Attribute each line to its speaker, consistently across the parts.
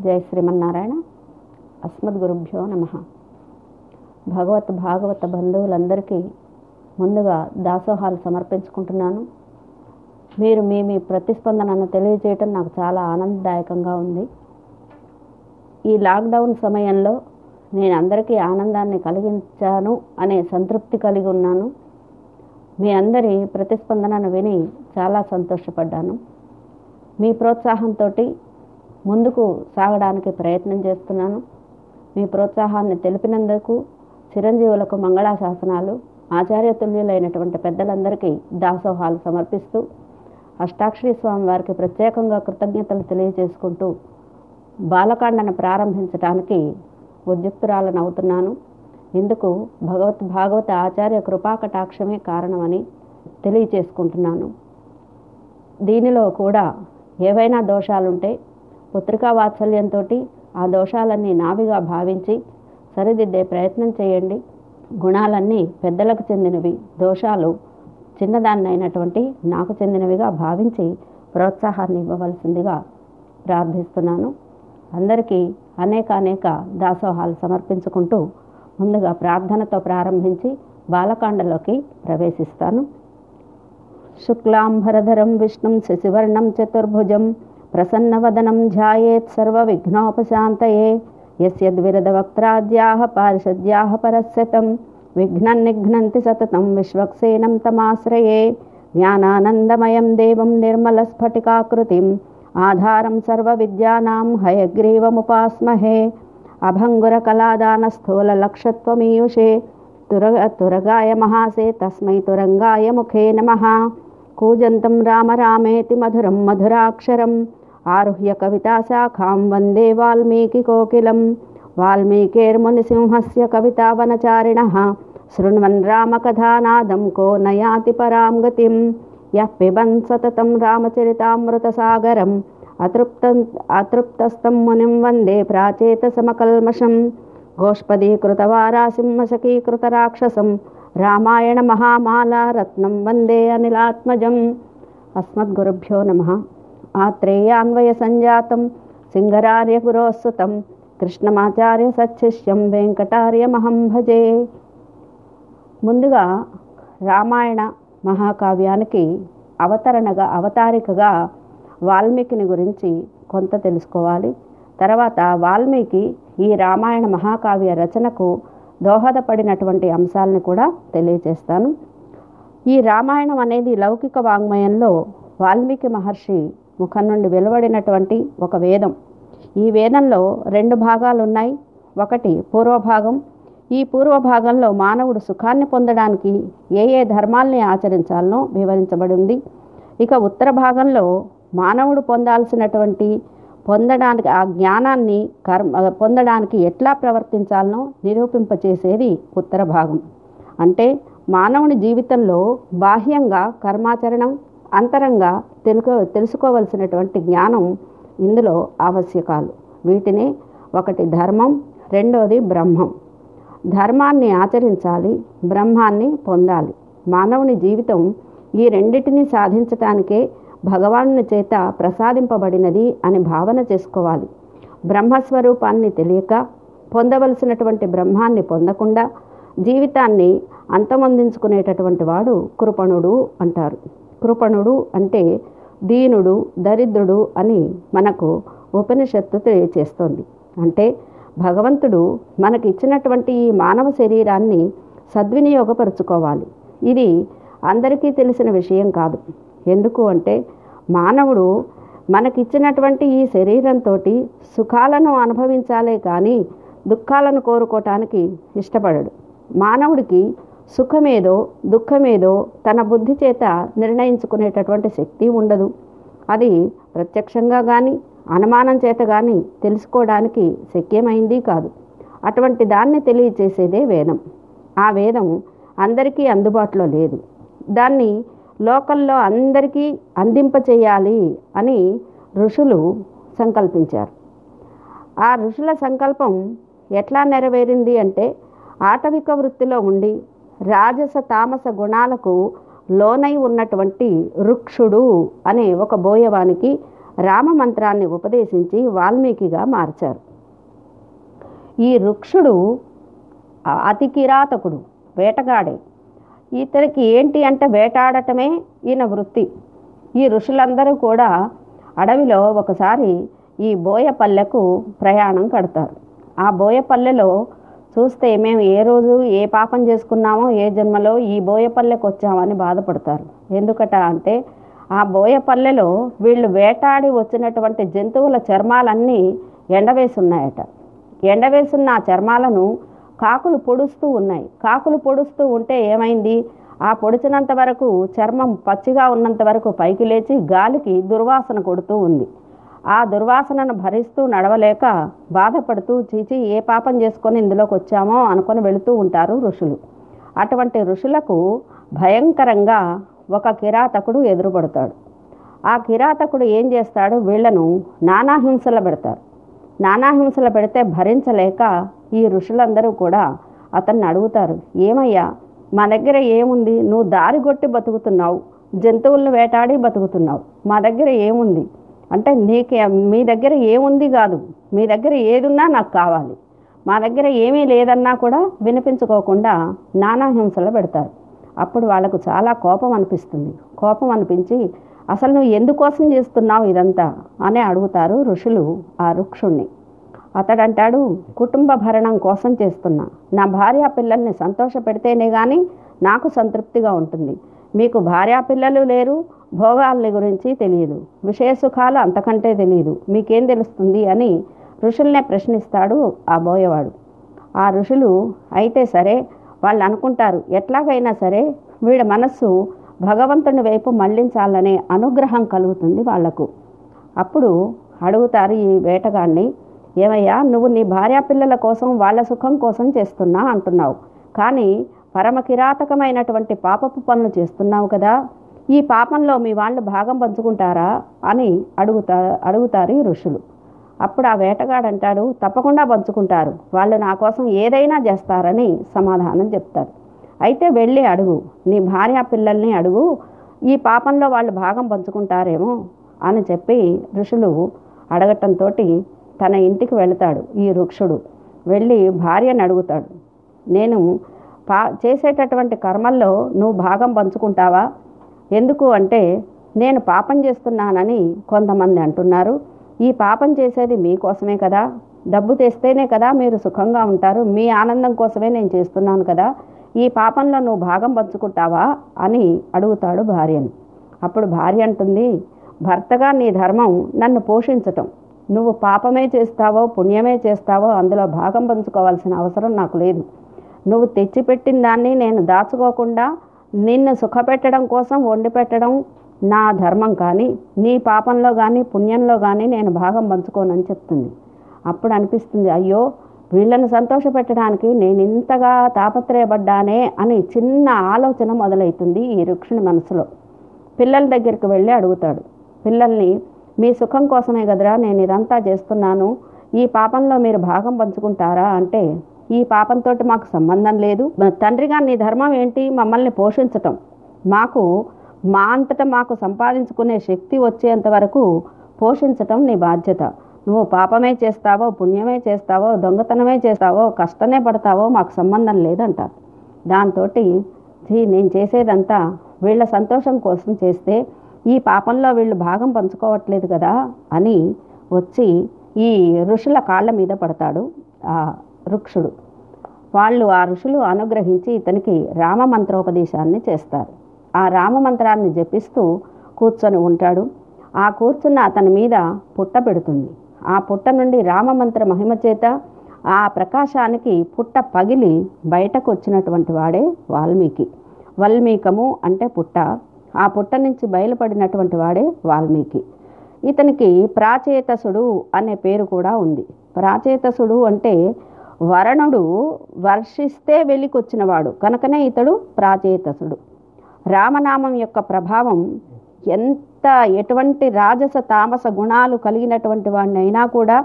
Speaker 1: జై శ్రీమన్నారాయణ. అస్మద్గురుభ్యో నమ. భగవత్ భాగవత బంధువులందరికీ ముందుగా దాసోహాలు సమర్పించుకుంటున్నాను. మీరు మీ మీ ప్రతిస్పందనను తెలియజేయటం నాకు చాలా ఆనందదాయకంగా ఉంది. ఈ లాక్డౌన్ సమయంలో నేను అందరికీ ఆనందాన్ని కలిగించాను అనే సంతృప్తి కలిగి ఉన్నాను. మీ అందరి ప్రతిస్పందనను విని చాలా సంతోషపడ్డాను. మీ ప్రోత్సాహంతో ముందుకు సాగడానికి ప్రయత్నం చేస్తున్నాను. మీ ప్రోత్సాహాన్ని తెలిపినందుకు చిరంజీవులకు మంగళాశాసనాలు ఆచార్యతుల్యులైనటువంటి పెద్దలందరికీ దాసోహాలు సమర్పిస్తూ అష్టాక్షరి స్వామి వారికి ప్రత్యేకంగా కృతజ్ఞతలు తెలియజేసుకుంటూ బాలకాండను ప్రారంభించడానికి ఉద్యుక్తురాలను అవుతున్నాను. ఇందుకు భగవత్ భాగవత ఆచార్య కృపాకటాక్షమే కారణమని తెలియచేసుకుంటున్నాను దీనిలో కూడా ఏవైనా దోషాలుంటే పుత్రికా వాత్సల్యంతో ఆ దోషాలన్నీ నావిగా భావించి సరిదిద్దే ప్రయత్నం చేయండి. గుణాలన్నీ పెద్దలకు చెందినవి. దోషాలు చిన్నదాన్నైనటువంటి నాకు చెందినవిగా భావించి ప్రోత్సాహాన్ని ఇవ్వవలసిందిగా ప్రార్థిస్తున్నాను. అందరికీ అనేక అనేక దాసోహాలు సమర్పించుకుంటూ ముందుగా ప్రార్థనతో ప్రారంభించి బాలకాండలోకి ప్రవేశిస్తాను. శుక్లాంబరధరం విష్ణుం శశివర్ణం చతుర్భుజం प्रसन्नवदनं ध्यायेत् सर्वविघ्नोपशान्तये। यस्य द्विरदवक्त्राद्याः पार्षद्याः परस्य तं विघ्नन्निघ्नन्ति सततं विश्वक्सेनं तमाश्रये। ज्ञानानन्दमयं देवं निर्मलस्फटिकाकृतिम् आधारं सर्वविद्यानां हयग्रीवमुपास्महे। अभङ्गुरकलादानस्थूललक्षत्वमीयुषे तुर तुरगाय महासे तस्मै तुरङ्गाय मुखे नमः। कूजन्तं राम रामेति मधुरं मधुराक्षरम्। आरुह्य कविताशाखां वन्दे वाल्मीकिकोकिलं वाल्मीकेर्मुनिसिंहस्य कवितावनचारिणः शृण्वन् रामकथानादं को नयाति परां गतिं यः पिबन् सततं रामचरितामृतसागरम्। अतृप्त अतृप्तस्तं मुनिं वन्दे प्राचेतसमकल्मषं गोष्पदीकृतवारासिंहसकीकृतराक्षसं रामायणमहामाला रत्नं वन्दे अनिलात्मजम्। अस्मद्गुरुभ्यो नमः। ఆత్రేయాన్వయ సంజాతం సింగరార్య గురోస్సుతం కృష్ణమాచార్య సచ్చిష్యం వెంకటార్యమహం భజే. ముందుగా రామాయణ మహాకావ్యానికి అవతరణగా అవతారికగా వాల్మీకిని గురించి కొంత తెలుసుకోవాలి. తర్వాత వాల్మీకి ఈ రామాయణ మహాకావ్య రచనకు దోహదపడినటువంటి అంశాలను కూడా తెలియజేస్తాను ఈ రామాయణం అనేది లౌకిక వాంగ్మయంలో వాల్మీకి మహర్షి ముఖం నుండి వెలువడినటువంటి ఒక వేదం. ఈ వేదంలో రెండు భాగాలు ఉన్నాయి. ఒకటి పూర్వభాగం. ఈ పూర్వభాగంలో మానవుడు సుఖాన్ని పొందడానికి ఏ ఏ ధర్మాల్ని ఆచరించాలనో వివరించబడింది. ఇక ఉత్తర భాగంలో మానవుడు పొందాల్సినటువంటి పొందడానికి ఆ జ్ఞానాన్ని కర్మ పొందడానికి ఎట్లా ప్రవర్తించాలనో నిరూపింపచేసేది ఉత్తర భాగం. అంటే మానవుని జీవితంలో బాహ్యంగా కర్మాచరణం అంతరంగా తెలుకో తెలుసుకోవలసినటువంటి జ్ఞానం ఇందులో ఆవశ్యకాలు. వీటిని ఒకటి ధర్మం రెండవది బ్రహ్మం. ధర్మాన్ని ఆచరించాలి బ్రహ్మాన్ని పొందాలి. మానవుని జీవితం ఈ రెండింటిని సాధించటానికే భగవానుని చేత ప్రసాదింపబడినది అని భావన చేసుకోవాలి. బ్రహ్మస్వరూపాన్ని తెలియక పొందవలసినటువంటి బ్రహ్మాన్ని పొందకుండా జీవితాన్ని అంతమొందించుకునేటటువంటి వాడు కృపణుడు అంటారు. కృపణుడు అంటే దీనుడు దరిద్రుడు అని మనకు ఉపనిషత్తు తెలియచేస్తుంది. అంటే భగవంతుడు మనకి ఇచ్చినటువంటి ఈ మానవ శరీరాన్ని సద్వినియోగపరుచుకోవాలి. ఇది అందరికీ తెలిసిన విషయం కాదు. ఎందుకు అంటే మానవుడు మనకిచ్చినటువంటి ఈ శరీరంతో సుఖాలను అనుభవించాలే కానీ దుఃఖాలను కోరుకోవటానికి ఇష్టపడడు. మానవుడికి సుఖమేదో దుఃఖమేదో తన బుద్ధి చేత నిర్ణయించుకునేటటువంటి శక్తి ఉండదు. అది ప్రత్యక్షంగా కానీ అనుమానం చేత కానీ తెలుసుకోవడానికి శక్యమైంది కాదు. అటువంటి దాన్ని తెలియచేసేదే వేదం. ఆ వేదం అందరికీ అందుబాటులో లేదు. దాన్ని లోకల్లో అందరికీ అందింపచేయాలి అని ఋషులు సంకల్పించారు. ఆ ఋషుల సంకల్పం ఎట్లా నెరవేరింది అంటే ఆటవిక వృత్తిలో ఉండి రాజస తామస గుణాలకు లోనై ఉన్నటువంటి రుక్షుడు అనే ఒక బోయవానికి రామ మంత్రాన్ని ఉపదేశించి వాల్మీకిగా మార్చారు. ఈ రుక్షుడు అతి కిరాతకుడు వేటగాడే. ఇతనికి ఏంటి అంటే వేటాడటమే ఈయన వృత్తి. ఈ ఋషులందరూ కూడా అడవిలో ఒకసారి ఈ బోయపల్లెకు ప్రయాణం కడతారు. ఆ బోయపల్లెలో చూస్తే మేము ఏ రోజు ఏ పాపం చేసుకున్నామో ఏ జన్మలో ఈ బోయపల్లెకు వచ్చామని బాధపడతారు. ఎందుకట అంటే ఆ బోయపల్లెలో వీళ్ళు వేటాడి వచ్చినటువంటి జంతువుల చర్మాలన్నీ ఎండవేసి ఉన్నాయట ఎండవేసున్న ఆ చర్మాలను కాకులు పొడుస్తూ ఉన్నాయి. కాకులు పొడుస్తూ ఉంటే ఏమైంది? ఆ పొడిచినంత వరకు చర్మం పచ్చిగా ఉన్నంత వరకు పైకి లేచి గాలికి దుర్వాసన కొడుతూ ఉంది. ఆ దుర్వాసనను భరిస్తూ నడవలేక బాధపడుతూ చీచి ఏ పాపం చేసుకొని ఇందులోకి వచ్చామో అనుకొని వెళుతూ ఉంటారు ఋషులు. అటువంటి ఋషులకు భయంకరంగా ఒక కిరాతకుడు ఎదురుపడతాడు. ఆ కిరాతకుడు ఏం చేస్తాడు? వీళ్ళను నానాహింసలు పెడతారు. నానాహింసలు పెడితే భరించలేక ఈ ఋషులందరూ కూడా అతన్ని అడుగుతారు ఏమయ్యా మా దగ్గర ఏముంది? నువ్వు దారి కొట్టి బతుకుతున్నావు జంతువులను వేటాడి బతుకుతున్నావు. మా దగ్గర ఏముంది? అంటే నీకే మీ దగ్గర ఏముంది కాదు. మీ దగ్గర ఏదున్నా నాకు కావాలి. మా దగ్గర ఏమీ లేదన్నా కూడా వినిపించుకోకుండా నానా హింసలు పెడతారు. అప్పుడు వాళ్ళకు చాలా కోపం అనిపిస్తుంది. కోపం అనిపించి అసలు నువ్వు ఎందుకోసం చేస్తున్నావు ఇదంతా? అని అడుగుతారు ఋషులు ఆ రుక్షుణ్ణి. అతడంటాడు కుటుంబ భరణం కోసం చేస్తున్నా. నా భార్య పిల్లల్ని సంతోష పెడితేనే కానీ నాకు సంతృప్తిగా ఉంటుంది. మీకు భార్యా పిల్లలు లేరు భోగాల గురించి తెలియదు. విషయ సుఖాలు అంతకంటే తెలియదు. మీకేం తెలుస్తుంది అని ఋషుల్నే ప్రశ్నిస్తాడు ఆ బోయవాడు. ఆ ఋషులు అయితే సరే వాళ్ళు అనుకుంటారు. ఎట్లాగైనా సరే వీడి మనస్సు భగవంతుని వైపు మళ్ళించాలనే అనుగ్రహం కలుగుతుంది వాళ్ళకు. అప్పుడు అడుగుతారు ఈ వేటగాడిని ఏమయ్యా నువ్వు నీ భార్యా పిల్లల కోసం వాళ్ళ సుఖం కోసం చేస్తున్నా అంటున్నావు. కానీ పరమ కిరాతకమైనటువంటి పాపపు పనులు చేస్తున్నావు కదా ఈ పాపంలో మీ వాళ్ళు భాగం పంచుకుంటారా? అని అడుగుతా అడుగుతారు ఈ ఋషులు. అప్పుడు ఆ వేటగాడంటాడు తప్పకుండా పంచుకుంటారు వాళ్ళు నా కోసం ఏదైనా చేస్తారని సమాధానం చెప్తారు. అయితే వెళ్ళి అడుగు నీ భార్య పిల్లల్ని అడుగు ఈ పాపంలో వాళ్ళు భాగం పంచుకుంటారేమో అని చెప్పి ఋషులు అడగటంతో తన ఇంటికి వెళతాడు ఈ వృక్షుడు వెళ్ళి భార్యని అడుగుతాడు నేను పా చేసేటటువంటి కర్మల్లో నువ్వు భాగం పంచుకుంటావా? ఎందుకు అంటే నేను పాపం చేస్తున్నానని కొంతమంది అంటున్నారు. ఈ పాపం చేసేది మీకోసమే కదా? డబ్బు తెస్తేనే కదా మీరు సుఖంగా ఉంటారు. మీ ఆనందం కోసమే నేను చేస్తున్నాను కదా? ఈ పాపంలో నువ్వు భాగం పంచుకుంటావా? అని అడుగుతాడు భార్యను. అప్పుడు భార్య అంటుంది భర్తగా నీ ధర్మం నన్ను పోషించటం. నువ్వు పాపమే చేస్తావో పుణ్యమే చేస్తావో అందులో భాగం పంచుకోవాల్సిన అవసరం నాకు లేదు. నువ్వు తెచ్చిపెట్టిన దాన్ని నేను దాచుకోకుండా నిన్ను సుఖపెట్టడం కోసం వండి పెట్టడం నా ధర్మం కానీ నీ పాపంలో కానీ పుణ్యంలో కానీ నేను భాగం పంచుకోనని చెప్తుంది. అప్పుడు అనిపిస్తుంది అయ్యో వీళ్ళని సంతోషపెట్టడానికి నేను ఇంతగా తాపత్రయపడ్డానే అని చిన్న ఆలోచన మొదలవుతుంది ఈ వృక్షుని మనసులో. పిల్లల దగ్గరికి వెళ్ళి అడుగుతాడు పిల్లల్ని మీ సుఖం కోసమే కదరా నేను ఇదంతా చేస్తున్నాను. ఈ పాపంలో మీరు భాగం పంచుకుంటారా? అంటే ఈ పాపంతో మాకు సంబంధం లేదు. తండ్రిగా నీ ధర్మం ఏంటి? మమ్మల్ని పోషించటం. మాకు మా అంతటా మాకు సంపాదించుకునే శక్తి వచ్చేంత వరకు పోషించటం నీ బాధ్యత. నువ్వు పాపమే చేస్తావో పుణ్యమే చేస్తావో దొంగతనమే చేస్తావో కష్టమే పడతావో మాకు సంబంధం లేదంటారు దాంతో నేను చేసేదంతా వీళ్ళ సంతోషం కోసం చేస్తే ఈ పాపంలో వీళ్ళు భాగం పంచుకోవట్లేదు కదా అని వచ్చి ఈ ఋషుల కాళ్ళ మీద పడతాడు. ఋక్షుడు వాళ్ళు ఆ ఋషులు అనుగ్రహించి ఇతనికి రామ మంత్రోపదేశాన్ని చేస్తారు. ఆ రామ మంత్రాన్ని జపిస్తూ కూర్చొని ఉంటాడు. ఆ కూర్చున్న అతని మీద పుట్ట పెడుతుంది. ఆ పుట్ట నుండి రామమంత్ర మహిమ చేత ఆ ప్రకాశానికి పుట్ట పగిలి బయటకు వచ్చినటువంటి వాడే వాల్మీకి. వల్మీకము అంటే పుట్ట. ఆ పుట్ట నుంచి బయలుపడినటువంటి వాడే వాల్మీకి. ఇతనికి ప్రాచేతసుడు అనే పేరు కూడా ఉంది. ప్రాచేతసుడు అంటే వరణుడు వర్షిస్తే వెలికొచ్చినవాడు. కనుకనే ఇతడు ప్రాచేతసుడు. రామనామం యొక్క ప్రభావం ఎంత ఎటువంటి రాజస తామస గుణాలు కలిగినటువంటి వాడినైనా కూడా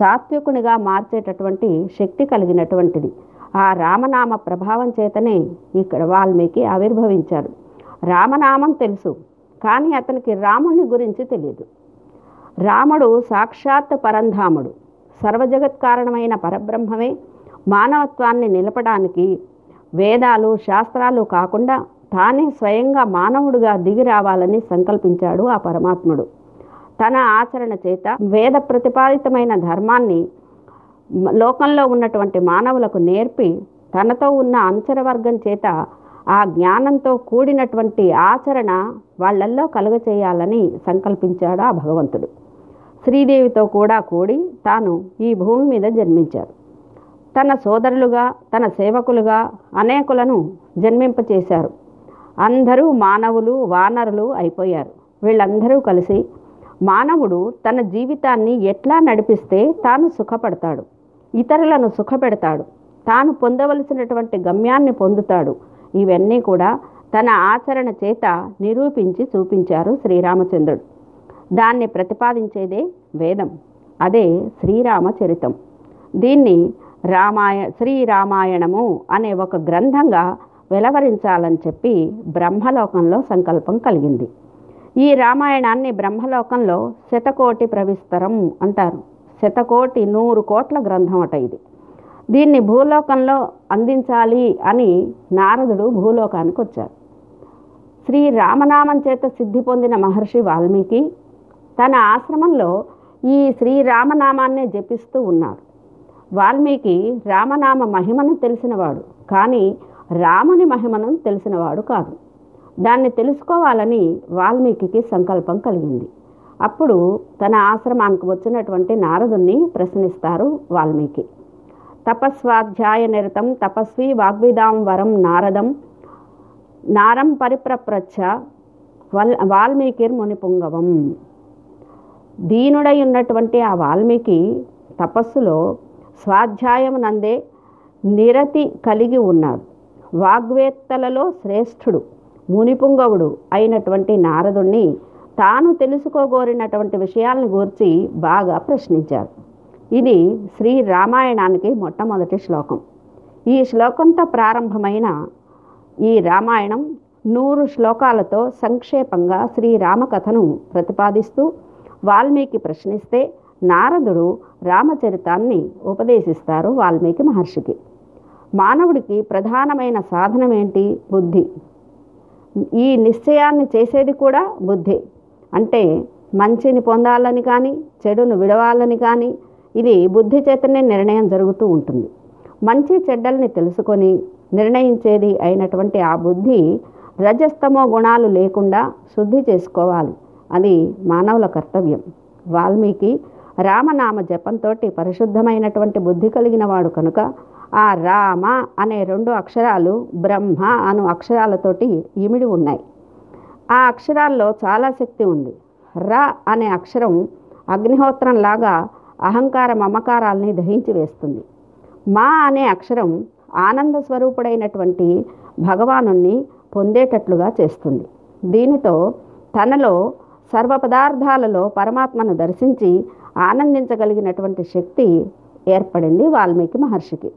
Speaker 1: సాత్వికునిగా మార్చేటటువంటి శక్తి కలిగినటువంటిది. ఆ రామనామ ప్రభావం చేతనే ఇక్కడ వాల్మీకి ఆవిర్భవించాడు. రామనామం తెలుసు కానీ అతనికి రాముని గురించి తెలియదు. రాముడు సాక్షాత్ పరంధాముడు. సర్వజగత్ కారణమైన పరబ్రహ్మమే మానవత్వాన్ని నిలపడానికి వేదాలు శాస్త్రాలు కాకుండా తానే స్వయంగా మానవుడిగా దిగి రావాలని సంకల్పించాడు ఆ పరమాత్ముడు. తన ఆచరణ చేత వేద ప్రతిపాదితమైన ధర్మాన్ని లోకంలో ఉన్నటువంటి మానవులకు నేర్పి తనతో ఉన్న అనుచరవర్గం చేత ఆ జ్ఞానంతో కూడినటువంటి ఆచరణ వాళ్ళల్లో కలుగచేయాలని సంకల్పించాడు ఆ భగవంతుడు. శ్రీదేవితో కూడా కూడి తాను ఈ భూమి మీద జన్మించారు. తన సోదరులుగా తన సేవకులుగా అనేకులను జన్మింపచేశారు. అందరూ మానవులు వానరులు అయిపోయారు. వీళ్ళందరూ కలిసి మానవుడు తన జీవితాన్ని ఎట్లా నడిపిస్తే తాను సుఖపడతాడు ఇతరులను సుఖపెడతాడు తాను పొందవలసినటువంటి గమ్యాన్ని పొందుతాడు ఇవన్నీ కూడా తన ఆచరణ చేత నిరూపించి చూపించారు శ్రీరామచంద్రుడు. దాన్ని ప్రతిపాదించేదే వేదం. అదే శ్రీరామచరితం. దీన్ని రామాయ శ్రీరామాయణము అనే ఒక గ్రంథంగా వెలవరించాలని చెప్పి బ్రహ్మలోకంలో సంకల్పం కలిగింది. ఈ రామాయణాన్ని బ్రహ్మలోకంలో శతకోటి ప్రవిస్తరం అంటారు. శతకోటి నూరు కోట్ల గ్రంథం అట ఇది. దీన్ని భూలోకంలో అందించాలి అని నారదుడు భూలోకానికి వచ్చారు. శ్రీ రామనామం చేత సిద్ధి పొందిన మహర్షి వాల్మీకి తన ఆశ్రమంలో ఈ శ్రీరామనామాన్నే జపిస్తూ ఉన్నారు వాల్మీకి రామనామ మహిమను తెలిసినవాడు కానీ రాముని మహిమను తెలిసినవాడు కాదు. దాన్ని తెలుసుకోవాలని వాల్మీకి సంకల్పం కలిగింది. అప్పుడు తన ఆశ్రమానికి వచ్చినటువంటి నారదుణ్ణి ప్రశ్నిస్తారు వాల్మీకి. తపస్వాధ్యాయ నిరతం తపస్వి వాగ్విదాం వరం నారదం నారం పరిప్రప్రచ్ఛ వల్ వాల్మీకిర్ మునిపుంగవం. దీనుడై ఉన్నటువంటి ఆ వాల్మీకి తపస్సులో స్వాధ్యాయం నందే నిరతి కలిగి ఉన్నాడు. వాగ్వేత్తలలో శ్రేష్ఠుడు మునిపుంగవుడు అయినటువంటి నారదుణ్ణి తాను తెలుసుకోగోరినటువంటి విషయాలను గూర్చి బాగా ప్రశ్నించారు. ఇది శ్రీ రామాయణానికి మొట్టమొదటి శ్లోకం. ఈ శ్లోకంతో ప్రారంభమైన ఈ రామాయణం నూరు శ్లోకాలతో సంక్షేపంగా శ్రీరామకథను ప్రతిపాదిస్తూ వాల్మీకి ప్రశ్నిస్తే నారదుడు రామచరితాన్ని ఉపదేశిస్తారు వాల్మీకి మహర్షికి. మానవుడికి ప్రధానమైన సాధనం ఏంటి బుద్ధి. ఈ నిశ్చయాన్ని చేసేది కూడా బుద్ధి. అంటే మంచిని పొందాలని కానీ చెడును విడవాలని కానీ ఇది బుద్ధి చేతనే నిర్ణయం జరుగుతూ ఉంటుంది. మంచి చెడ్డల్ని తెలుసుకొని నిర్ణయించేది అయినటువంటి ఆ బుద్ధి రజస్తమో గుణాలు లేకుండా శుద్ధి చేసుకోవాలి. అది మానవుల కర్తవ్యం. వాల్మీకి రామనామ జపంతో పరిశుద్ధమైనటువంటి బుద్ధి కలిగిన వాడు కనుక ఆ రామ అనే రెండు అక్షరాలు బ్రహ్మ అను అక్షరాలతోటి ఇమిడి ఉన్నాయి. ఆ అక్షరాల్లో చాలా శక్తి ఉంది. ర అనే అక్షరం అగ్నిహోత్రంలాగా అహంకార మమకారాల్ని దహించి వేస్తుంది. మా అనే అక్షరం ఆనంద స్వరూపుడైనటువంటి భగవానుణ్ణి పొందేటట్లుగా చేస్తుంది. దీనితో తనలో సర్వ పదార్థాలలో పరమాత్మను దర్శించి ఆనందించగలిగినటువంటి శక్తి ఏర్పడింది వాల్మీకి మహర్షికి.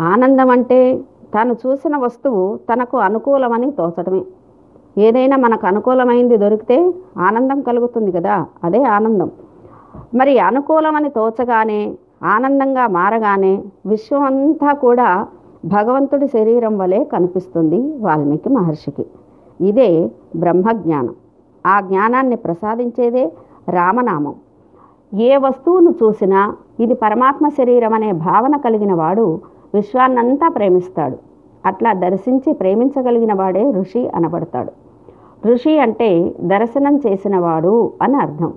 Speaker 1: ఆనందం అంటే తాను చూసిన వస్తువు తనకు అనుకూలమని తోచడమే ఏదైనా మనకు అనుకూలమైంది దొరికితే ఆనందం కలుగుతుంది కదా అదే ఆనందం. మరి అనుకూలమని తోచగానే ఆనందంగా మారగానే విశ్వం అంతా కూడా భగవంతుడి శరీరం వలె కనిపిస్తుంది వాల్మీకి మహర్షికి. ఇదే బ్రహ్మజ్ఞానం. ఆ జ్ఞానాన్ని ప్రసాదించేదే రామనామం. ఏ వస్తువును చూసినా ఇది పరమాత్మ శరీరం అనే భావన కలిగిన వాడు విశ్వాన్నంతా ప్రేమిస్తాడు. అట్లా దర్శించి ప్రేమించగలిగిన వాడే ఋషి అనబడతాడు. ఋషి అంటే దర్శనం చేసినవాడు అని అర్థం.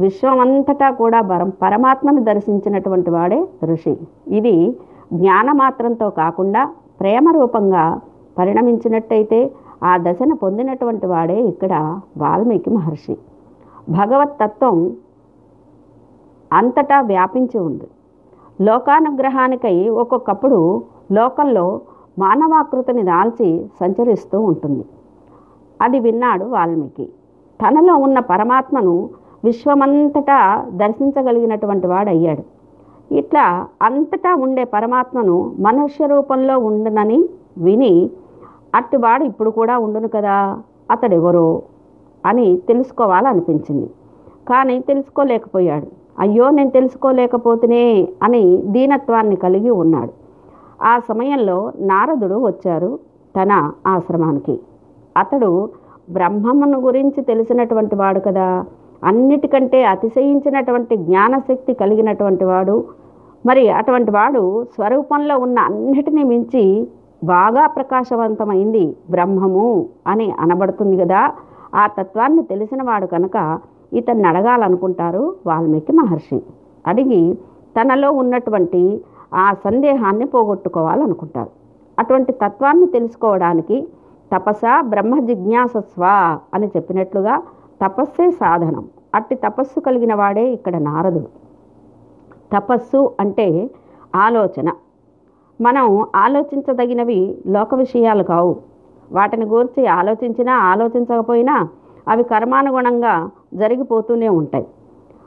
Speaker 1: విశ్వమంతటా కూడా పరం పరమాత్మను దర్శించినటువంటి వాడే ఋషి. ఇది జ్ఞానమాత్రంతో కాకుండా ప్రేమ రూపంగా పరిణమించినట్టయితే ఆ దశను పొందినటువంటి వాడే ఇక్కడ వాల్మీకి మహర్షి. భగవత్ తత్వం అంతటా వ్యాపించి ఉంది. లోకానుగ్రహానికై ఒక్కొక్కప్పుడు లోకంలో మానవాకృతిని దాల్చి సంచరిస్తూ ఉంటుంది. అది విన్నాడు వాల్మీకి. తనలో ఉన్న పరమాత్మను విశ్వమంతటా దర్శించగలిగినటువంటి వాడయ్యాడు. ఇట్లా అంతటా ఉండే పరమాత్మను మనుష్య రూపంలో ఉండనని విని అట్టివాడు ఇప్పుడు కూడా ఉండును కదా అతడెవరో అని తెలుసుకోవాలనిపించింది. కానీ తెలుసుకోలేకపోయాడు. అయ్యో నేను తెలుసుకోలేకపోతేనే అని దీనత్వాన్ని కలిగి ఉన్నాడు. ఆ సమయంలో నారదుడు వచ్చారు తన ఆశ్రమానికి. అతడు బ్రహ్మమును గురించి తెలిసినటువంటి వాడు కదా అన్నిటికంటే అతిశయించినటువంటి జ్ఞానశక్తి కలిగినటువంటి వాడు. మరి అటువంటి వాడు స్వరూపంలో ఉన్న అన్నిటినీ మించి బాగా ప్రకాశవంతమైంది బ్రహ్మము అని అనబడుతుంది కదా. ఆ తత్వాన్ని తెలిసినవాడు కనుక ఇతన్ని అడగాలనుకుంటారు వాల్మీకి మహర్షి. అడిగి తనలో ఉన్నటువంటి ఆ సందేహాన్ని పోగొట్టుకోవాలనుకుంటారు. అటువంటి తత్వాన్ని తెలుసుకోవడానికి తపస బ్రహ్మ జిజ్ఞాసస్వ అని చెప్పినట్లుగా తపస్సే సాధనం. అట్టి తపస్సు కలిగిన వాడే ఇక్కడ నారదుడు. తపస్సు అంటే ఆలోచన. మనం ఆలోచించదగినవి లోక విషయాలు కావు. వాటిని గురించి ఆలోచించినా ఆలోచించకపోయినా అవి కర్మానుగుణంగా జరిగిపోతూనే ఉంటాయి.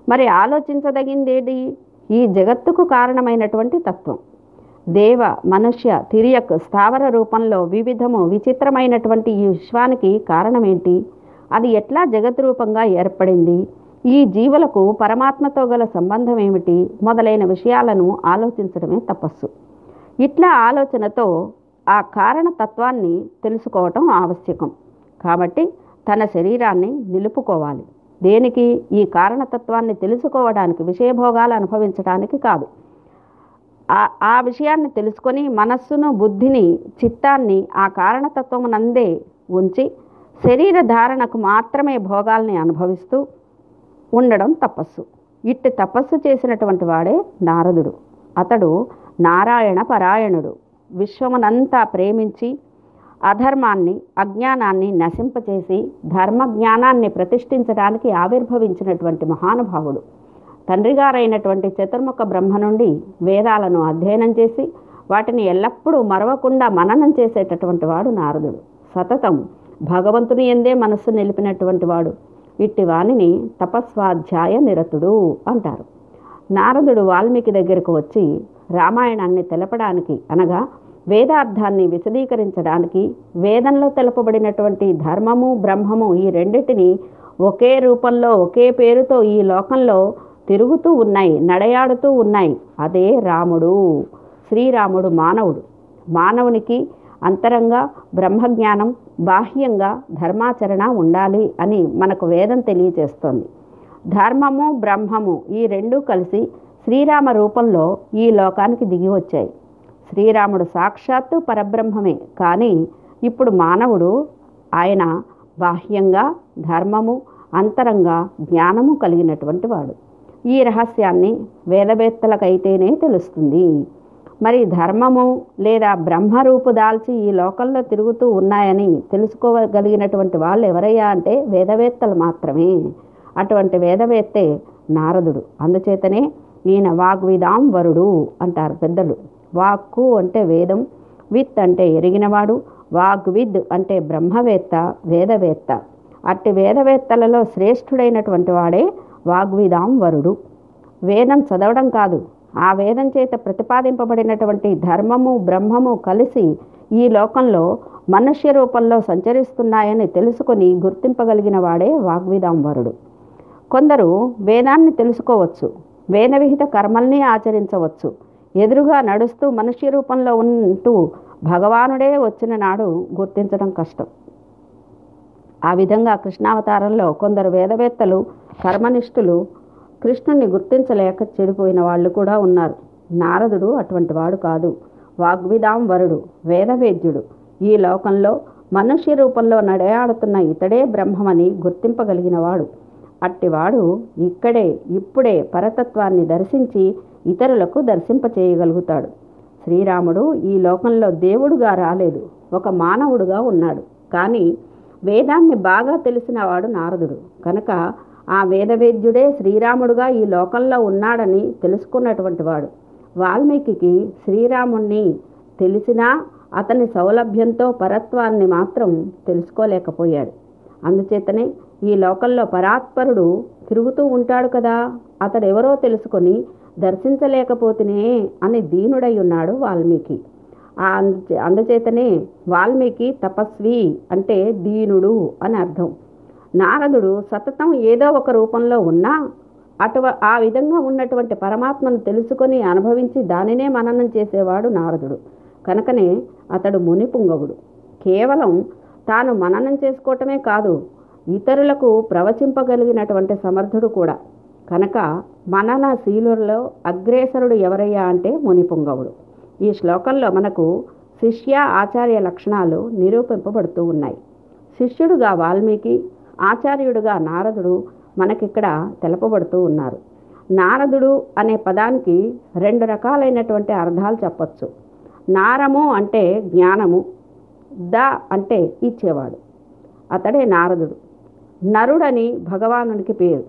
Speaker 1: మరి ఆలోచించదగిందేది ఈ జగత్తుకు కారణమైనటువంటి తత్వం. దేవ మనుష్య తిరియక్ స్థావర రూపంలో వివిధము విచిత్రమైనటువంటి ఈ విశ్వానికి కారణమేంటి? అది ఎట్లా జగత్ రూపంగా ఏర్పడింది? ఈ జీవులకు పరమాత్మతో గల సంబంధం ఏమిటి మొదలైన విషయాలను ఆలోచించడమే తపస్సు. ఇట్లా ఆలోచనతో ఆ కారణతత్వాన్ని తెలుసుకోవటం ఆవశ్యకం. కాబట్టి తన శరీరాన్ని నిలుపుకోవాలి. దేనికి? ఈ కారణతత్వాన్ని తెలుసుకోవడానికి విషయభోగాలు అనుభవించడానికి కాదు. ఆ ఆ విషయాన్ని తెలుసుకొని మనస్సును బుద్ధిని చిత్తాన్ని ఆ కారణతత్వమునందే ఉంచి శరీర ధారణకు మాత్రమే భోగాల్ని అనుభవిస్తూ ఉండడం తపస్సు. ఇట్టి తపస్సు చేసినటువంటి వాడే నారదుడు. అతడు నారాయణ పరాయణుడు. విశ్వమునంతా ప్రేమించి అధర్మాన్ని అజ్ఞానాన్ని నశింపచేసి ధర్మ జ్ఞానాన్ని ప్రతిష్ఠించడానికి ఆవిర్భవించినటువంటి మహానుభావుడు. తండ్రిగారైనటువంటి చతుర్ముఖ బ్రహ్మ నుండి వేదాలను అధ్యయనం చేసి వాటిని ఎల్లప్పుడూ మరవకుండా మననం చేసేటటువంటి వాడు నారదుడు. సతతం భగవంతుని ఎందే మనస్సు నిలిపినటువంటి వాడు. ఇట్టి వాణిని తపస్వాధ్యాయ నిరతుడు అంటారు. నారదుడు వాల్మీకి దగ్గరకు వచ్చి రామాయణాన్ని తెలపడానికి అనగా వేదార్థాన్ని విశదీకరించడానికి వేదంలో తెలపబడినటువంటి ధర్మము బ్రహ్మము ఈ రెండింటిని ఒకే రూపంలో ఒకే పేరుతో ఈ లోకంలో తిరుగుతూ ఉన్నాయి నడయాడుతూ ఉన్నాయి. అదే రాముడు. శ్రీరాముడు మానవుడు. మానవునికి అంతరంగా బ్రహ్మజ్ఞానం బాహ్యంగా ధర్మాచరణ ఉండాలి అని మనకు వేదం తెలియజేస్తోంది. ధర్మము బ్రహ్మము ఈ రెండూ కలిసి శ్రీరామ రూపంలో ఈ లోకానికి దిగి వచ్చాయి. శ్రీరాముడు సాక్షాత్తు పరబ్రహ్మమే కానీ ఇప్పుడు మానవుడు ఆయన బాహ్యంగా ధర్మము అంతరంగా జ్ఞానము కలిగినటువంటి వాడు. ఈ రహస్యాన్ని వేదవేత్తలకైతేనే తెలుస్తుంది. మరి ధర్మము లేదా బ్రహ్మరూపు దాల్చి ఈ లోకంలో తిరుగుతూ ఉన్నాయని తెలుసుకోగలిగినటువంటి వాళ్ళు ఎవరయ్యా అంటే వేదవేత్తలు మాత్రమే. అటువంటి వేదవేత్తే నారదుడు. అందుచేతనే ఈయన వాగ్విదాం వరుడు అంటారు పెద్దలు. వాక్కు అంటే వేదం విత్ అంటే ఎరిగినవాడు వాగ్విద్ అంటే బ్రహ్మవేత్త వేదవేత్త. అట్టి వేదవేత్తలలో శ్రేష్ఠుడైనటువంటి వాడే వాగ్విదాం వరుడు. వేదం చదవడం కాదు. ఆ వేదం చేత ప్రతిపాదింపబడినటువంటి ధర్మము బ్రహ్మము కలిసి ఈ లోకంలో మనుష్య రూపంలో సంచరిస్తున్నాయని తెలుసుకొని గుర్తింపగలిగిన వాడే వాగ్విదాంబరుడు కొందరు వేదాన్ని తెలుసుకోవచ్చు వేదవిహిత కర్మల్ని ఆచరించవచ్చు. ఎదురుగా నడుస్తూ మనిషి రూపంలో ఉంటూ భగవానుడే వచ్చిన నాడు గుర్తించడం కష్టం. ఆ విధంగా కృష్ణావతారంలో కొందరు వేదవేత్తలు కర్మనిష్ఠులు కృష్ణుణ్ణి గుర్తించలేక చెడిపోయిన వాళ్ళు కూడా ఉన్నారు. నారదుడు అటువంటి వాడు కాదు. వాగ్విదాం వరుడు వేదవేద్యుడు. ఈ లోకంలో మనుష్య రూపంలో నడయాడుతున్న ఇతడే బ్రహ్మమని గుర్తింపగలిగినవాడు అట్టివాడు ఇక్కడే ఇప్పుడే పరతత్వాన్ని దర్శించి ఇతరులకు దర్శింపచేయగలుగుతాడు. శ్రీరాముడు ఈ లోకంలో దేవుడుగా రాలేదు ఒక మానవుడుగా ఉన్నాడు. కానీ వేదాన్ని బాగా తెలిసినవాడు నారదుడు. కనుక ఆ వేదవేద్యుడే శ్రీరాముడుగా ఈ లోకంలో ఉన్నాడని తెలుసుకున్నటువంటి వాడు. వాల్మీకి శ్రీరాముణ్ణి తెలిసినా అతని సౌలభ్యంతో పరత్వాన్ని మాత్రం తెలుసుకోలేకపోయాడు. అందుచేతనే ఈ లోకంలో పరాత్పరుడు తిరుగుతూ ఉంటాడు కదా. అతడెవరో తెలుసుకొని దర్శించలేకపోతేనే అని దీనుడై ఉన్నాడు వాల్మీకి. ఆ అందుచేతనే వాల్మీకి తపస్వి అంటే దీనుడు అని అర్థం. నారదుడు సతతం ఏదో ఒక రూపంలో ఉన్నా అటువ ఆ విధంగా ఉన్నటువంటి పరమాత్మను తెలుసుకొని అనుభవించి దానినే మననం చేసేవాడు నారదుడు. కనుకనే అతడు మునిపుంగవుడు. కేవలం తాను మననం చేసుకోవటమే కాదు ఇతరులకు ప్రవచింపగలిగినటువంటి సమర్థుడు కూడా. కనుక మనన శీలులలో అగ్రేసరుడు ఎవరయ్యా అంటే మునిపుంగవుడు. ఈ శ్లోకంలో మనకు శిష్య ఆచార్య లక్షణాలు నిరూపింపబడుతూ ఉన్నాయి. శిష్యుడుగా వాల్మీకి ఆచార్యుడుగా నారదుడు మనకిక్కడ తెలపబడుతూ ఉన్నారు. నారదుడు అనే పదానికి రెండు రకాలైనటువంటి అర్థాలు చెప్పచ్చు. నారము అంటే జ్ఞానము ద అంటే ఇచ్చేవాడు. అతడే నారదుడు. నరుడని భగవానుడికి పేరు.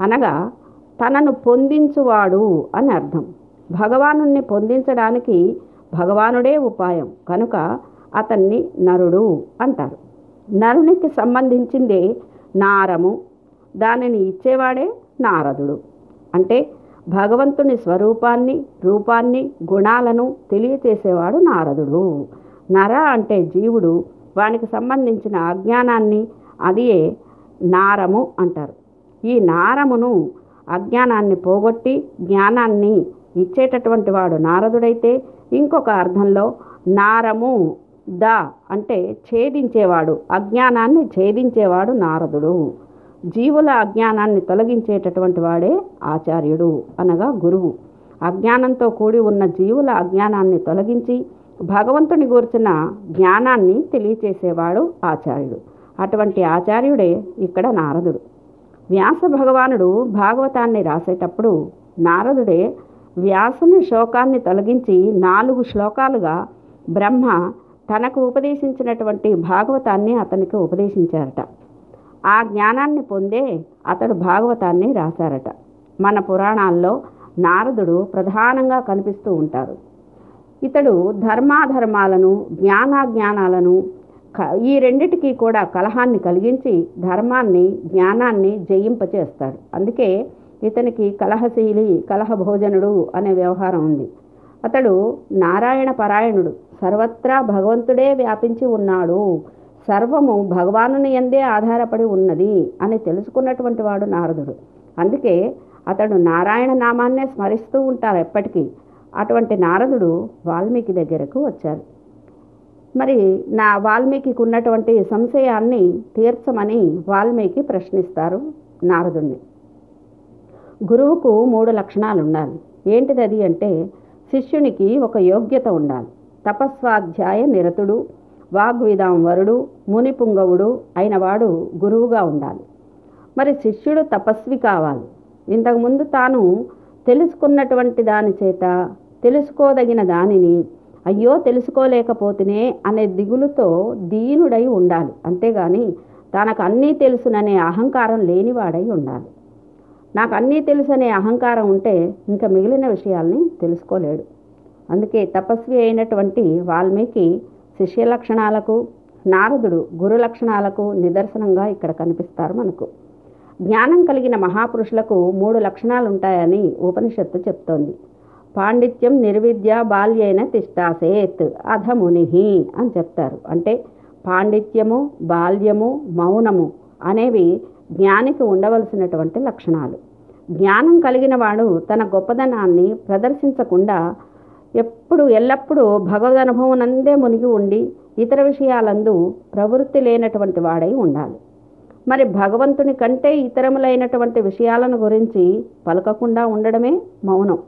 Speaker 1: అనగా తనను పొందించువాడు అని అర్థం. భగవానుణ్ణి పొందించడానికి భగవానుడే ఉపాయం. కనుక అతన్ని నరుడు అంటారు. నరునికి సంబంధించిందే నారము. దానిని ఇచ్చేవాడే నారదుడు. అంటే భగవంతుని స్వరూపాన్ని రూపాన్ని గుణాలను తెలియచేసేవాడు నారదుడు. నర అంటే జీవుడు. వానికి సంబంధించిన అజ్ఞానాన్ని అదియే నారము అంటారు. ఈ నారమును అజ్ఞానాన్ని పోగొట్టి జ్ఞానాన్ని ఇచ్చేటటువంటి వాడు నారదుడైతే ఇంకొక అర్థంలో నారము ద అంటే ఛేదించేవాడు అజ్ఞానాన్ని ఛేదించేవాడు నారదుడు. జీవుల అజ్ఞానాన్ని తొలగించేటటువంటి వాడే ఆచార్యుడు అనగా గురువు. అజ్ఞానంతో కూడి ఉన్న జీవుల అజ్ఞానాన్ని తొలగించి భగవంతుని గూర్చిన జ్ఞానాన్ని తెలియచేసేవాడు ఆచార్యుడు. అటువంటి ఆచార్యుడే ఇక్కడ నారదుడు. వ్యాస భగవానుడు భాగవతాన్ని రాసేటప్పుడు నారదుడే వ్యాసుని శోకాన్ని తొలగించి నాలుగు శ్లోకాలుగా బ్రహ్మ తనకు ఉపదేశించినటువంటి భాగవతాన్ని అతనికి ఉపదేశించారట. ఆ జ్ఞానాన్ని పొందే అతడు భాగవతాన్ని రాశారట. మన పురాణాల్లో నారదుడు ప్రధానంగా కనిపిస్తూ ఉంటారు. ఇతడు ధర్మాధర్మాలను జ్ఞానాజ్ఞానాలను ఈ రెండిటికి కూడా కలహాన్ని కలిగించి ధర్మాన్ని జ్ఞానాన్ని జయింపచేస్తాడు. అందుకే ఇతనికి కలహశీలి కలహ భోజనుడు అనే వ్యవహారం ఉంది. అతడు నారాయణ పరాయణుడు సర్వత్రా భగవంతుడే వ్యాపించి ఉన్నాడు సర్వము భగవానుని ఎందే ఆధారపడి ఉన్నది అని తెలుసుకున్నటువంటి వాడు నారదుడు. అందుకే అతడు నారాయణ నామాన్నే స్మరిస్తూ ఉంటారు ఎప్పటికీ. అటువంటి నారదుడు వాల్మీకి దగ్గరకు వచ్చారు మరి నా వాల్మీకి ఉన్నటువంటి సంశయాన్ని తీర్చమని వాల్మీకి ప్రశ్నిస్తారు నారదుణ్ణి. గురువుకు మూడు లక్షణాలు ఉండాలి ఏంటిది అది అంటే శిష్యునికి ఒక యోగ్యత ఉండాలి. తపస్వాధ్యాయ నిరతుడు వాగ్విదాం వరుడు మునిపుంగవుడు అయినవాడు గురువుగా ఉండాలి. మరి శిష్యుడు తపస్వి కావాలి. ఇంతకుముందు తాను తెలుసుకున్నటువంటి దాని చేత తెలుసుకోదగిన దానిని అయ్యో తెలుసుకోలేకపోతేనే అనే దిగులుతో దీనుడై ఉండాలి. అంతేగాని తనకు అన్నీ తెలుసుననే అహంకారం లేనివాడై ఉండాలి. నాకు అన్నీ తెలుసనే అహంకారం ఉంటే ఇంకా మిగిలిన విషయాల్ని తెలుసుకోలేడు. అందుకే తపస్వి అయినటువంటి వాల్మీకి శిష్య లక్షణాలకు నారదుడు గురు లక్షణాలకు నిదర్శనంగా ఇక్కడ కనిపిస్తారు మనకు. జ్ఞానం కలిగిన మహాపురుషులకు మూడు లక్షణాలు ఉంటాయని ఉపనిషత్తు చెప్తోంది. పాండిత్యం నిర్విద్య బాల్యైన తిష్టాసేత్ అధమునిహి అని చెప్తారు. అంటే పాండిత్యము బాల్యము మౌనము అనేవి జ్ఞానికి ఉండవలసినటువంటి లక్షణాలు. జ్ఞానం కలిగిన వాడు తన గొప్పదనాన్ని ప్రదర్శించకుండా ఎప్పుడు ఎల్లప్పుడూ భగవద్ అనుభవం నందే మునిగి ఉండి ఇతర విషయాలందు ప్రవృత్తి లేనటువంటి వాడై ఉండాలి. మరి భగవంతుని కంటే ఇతరములైనటువంటి విషయాలను గురించి పలకకుండా ఉండడమే మౌనం.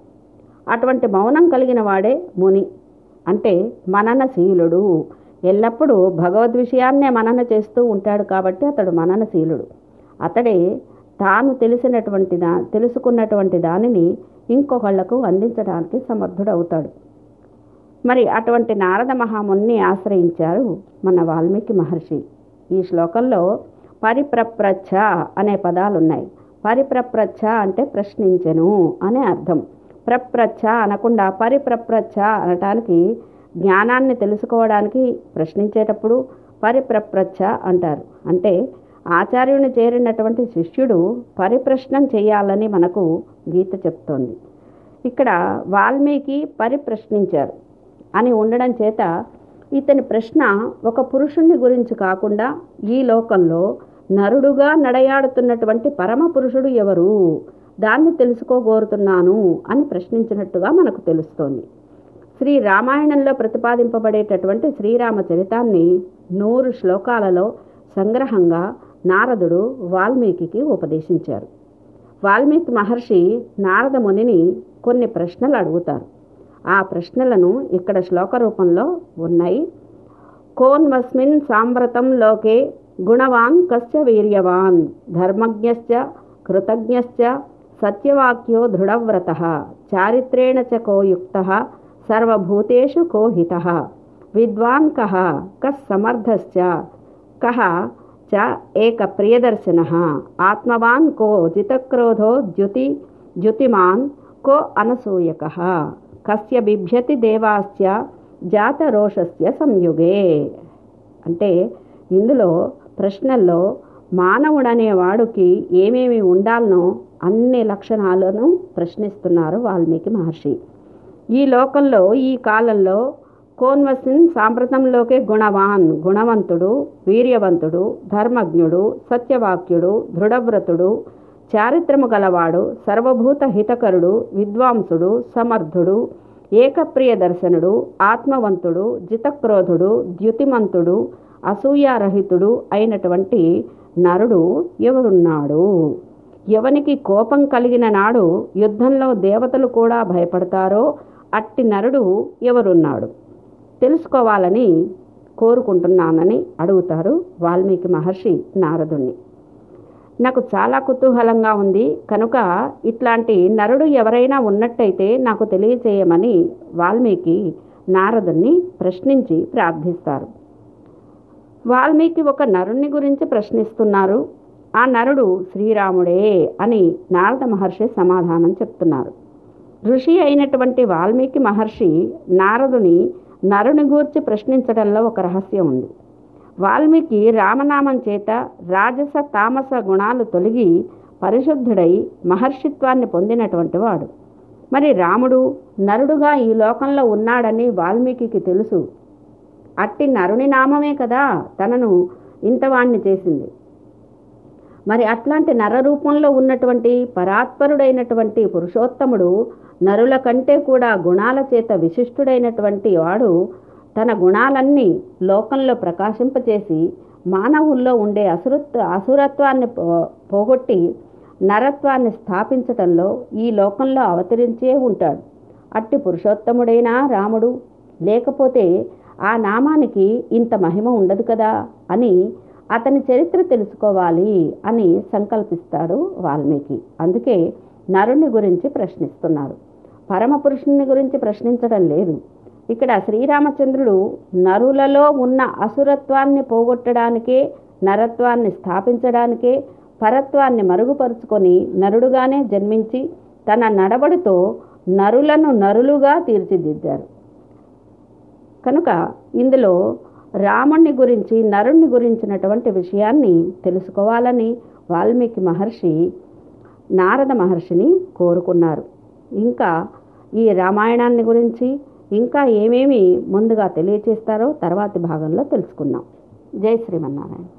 Speaker 1: అటువంటి మౌనం కలిగిన వాడే ముని. అంటే మననశీలుడు ఎల్లప్పుడూ భగవద్ విషయాన్నే మనన చేస్తూ ఉంటాడు కాబట్టి అతడు మననశీలుడు అతడే తాను తెలిసినటువంటి దా తెలుసుకున్నటువంటి దానిని ఇంకొకళ్ళకు అందించడానికి సమర్థుడవుతాడు. మరి అటువంటి నారద మహాముని ఆశ్రయించారు మన వాల్మీకి మహర్షి. ఈ శ్లోకంలో పరిప్రప్రచ్ఛ అనే పదాలు ఉన్నాయి పరిప్రప్రచ్ఛ అంటే ప్రశ్నించెను అనే అర్థం. ప్రప్రచ్ఛ అనకుండా పరిప్రప్రచ్ఛ అనటానికి జ్ఞానాన్ని తెలుసుకోవడానికి ప్రశ్నించేటప్పుడు పరిప్రప్రచ్ఛ అంటారు. అంటే ఆచార్యుని చేరినటువంటి శిష్యుడు పరిప్రశ్నం చేయాలని మనకు గీత చెప్తోంది. ఇక్కడ వాల్మీకి పరిప్రశ్నించారు అని ఉండడం చేత ఇతని ప్రశ్న ఒక పురుషుణ్ణి గురించి కాకుండా ఈ లోకంలో నరుడుగా నడయాడుతున్నటువంటి పరమ పురుషుడు ఎవరు? దాన్ని తెలుసుకోగోరుతున్నాను అని ప్రశ్నించినట్టుగా మనకు తెలుస్తోంది. శ్రీ రామాయణంలో ప్రతిపాదింపబడేటటువంటి శ్రీరామ చరితాన్ని నూరు శ్లోకాలలో సంగ్రహంగా నారదుడు వాల్మీకి ఉపదేశించారు. వాల్మీకి మహర్షి నారద మునిని కొన్ని ప్రశ్నలు అడుగుతారు. ఆ ప్రశ్నలను ఇక్కడ శ్లోక రూపంలో ఉన్నాయి. కోన్వస్మిన్ సాంబ్రతం లోకే గుణవాన్ కస్య వీర్యవాన్ ధర్మజ్ఞశ్చ కృతజ్ఞశ్చ సత్యవాక్యో దృఢవ్రత చారిత్రేణ చ కో యుక్త సర్వభూతేషు కో విద్వాన్ కహ కస్ కహ చ ఏక ప్రియదర్శన ఆత్మవాన్ కో జితక్రోధో ద్యుతి ద్యుతిమాన్ కో అనసూయక కస్య బిభ్యతి దేవాస్య జాతరోషస్య సంయుగే. అంటే ఇందులో ప్రశ్నల్లో మానవుడనేవాడుకి ఏమేమి ఉండాలనో అన్ని లక్షణాలను ప్రశ్నిస్తున్నారు వాల్మీకి మహర్షి. ఈ లోకంలో ఈ కాలంలో కోన్వసిన్ సాంప్రతంలోకే గుణవాన్ గుణవంతుడు వీర్యవంతుడు ధర్మజ్ఞుడు సత్యవాక్యుడు దృఢవ్రతుడు చారిత్రము గలవాడు సర్వభూత హితకరుడు విద్వాంసుడు సమర్థుడు ఏకప్రియ దర్శనుడు ఆత్మవంతుడు జితక్రోధుడు ద్యుతిమంతుడు అసూయారహితుడు అయినటువంటి నరుడు ఎవరున్నాడు ఎవనికి కోపం కలిగిన నాడు యుద్ధంలో దేవతలు కూడా భయపడతారో అట్టి నరుడు ఎవరున్నాడు? తెలుసుకోవాలని కోరుకుంటున్నానని అడుగుతారు వాల్మీకి మహర్షి నారదుణ్ణి. నాకు చాలా కుతూహలంగా ఉంది. కనుక ఇట్లాంటి నరుడు ఎవరైనా ఉన్నట్టయితే నాకు తెలియచేయమని వాల్మీకి నారదుణ్ణి ప్రశ్నించి ప్రార్థిస్తారు. వాల్మీకి ఒక నరుణ్ణి గురించి ప్రశ్నిస్తున్నారు. ఆ నరుడు శ్రీరాముడే అని నారద మహర్షి సమాధానం చెప్తున్నారు. ఋషి అయినటువంటి వాల్మీకి మహర్షి నారదుని నరుని గూర్చి ప్రశ్నించడంలో ఒక రహస్యం ఉంది. వాల్మీకి రామనామం చేత రాజస తామస గుణాలు తొలగి పరిశుద్ధుడై మహర్షిత్వాన్ని పొందినటువంటి వాడు. మరి రాముడు నరుడుగా ఈ లోకంలో ఉన్నాడని వాల్మీకి తెలుసు. అట్టి నరుని నామమే కదా తనను ఇంతవాణ్ణి చేసింది. మరి అట్లాంటి నర రూపంలో ఉన్నటువంటి పరాత్పరుడైనటువంటి పురుషోత్తముడు నరుల కంటే కూడా గుణాల చేత విశిష్టుడైనటువంటి వాడు తన గుణాలన్నీ లోకంలో ప్రకాశింపచేసి మానవుల్లో ఉండే అసురత్వ అసురత్వాన్ని పోగొట్టి నరత్వాన్ని స్థాపించటంలో ఈ లోకంలో అవతరించే ఉంటాడు. అట్టి పురుషోత్తముడైనా రాముడు లేకపోతే ఆ నామానికి ఇంత మహిమ ఉండదు కదా అని అతని చరిత్ర తెలుసుకోవాలి అని సంకల్పిస్తాడు వాల్మీకి. అందుకే నరుని గురించి ప్రశ్నిస్తున్నారు. పరమపురుషుని గురించి ప్రశ్నించడం లేదు. ఇక్కడ శ్రీరామచంద్రుడు నరులలో ఉన్న అసురత్వాన్ని పోగొట్టడానికే నరత్వాన్ని స్థాపించడానికే పరత్వాన్ని మరుగుపరుచుకొని నరుడుగానే జన్మించి తన నడబడితో నరులను నరులుగా తీర్చిదిద్దారు. కనుక ఇందులో రాముణ్ణి గురించి నరుణ్ణి గురించినటువంటి విషయాన్ని తెలుసుకోవాలని వాల్మీకి మహర్షి నారద మహర్షిని కోరుకున్నారు. ఇంకా ఈ రామాయణాన్ని గురించి ఇంకా ఏమేమి ముందుగా తెలియచేస్తారో తర్వాతి భాగంలో తెలుసుకుందాం. జై శ్రీమన్నారాయణ.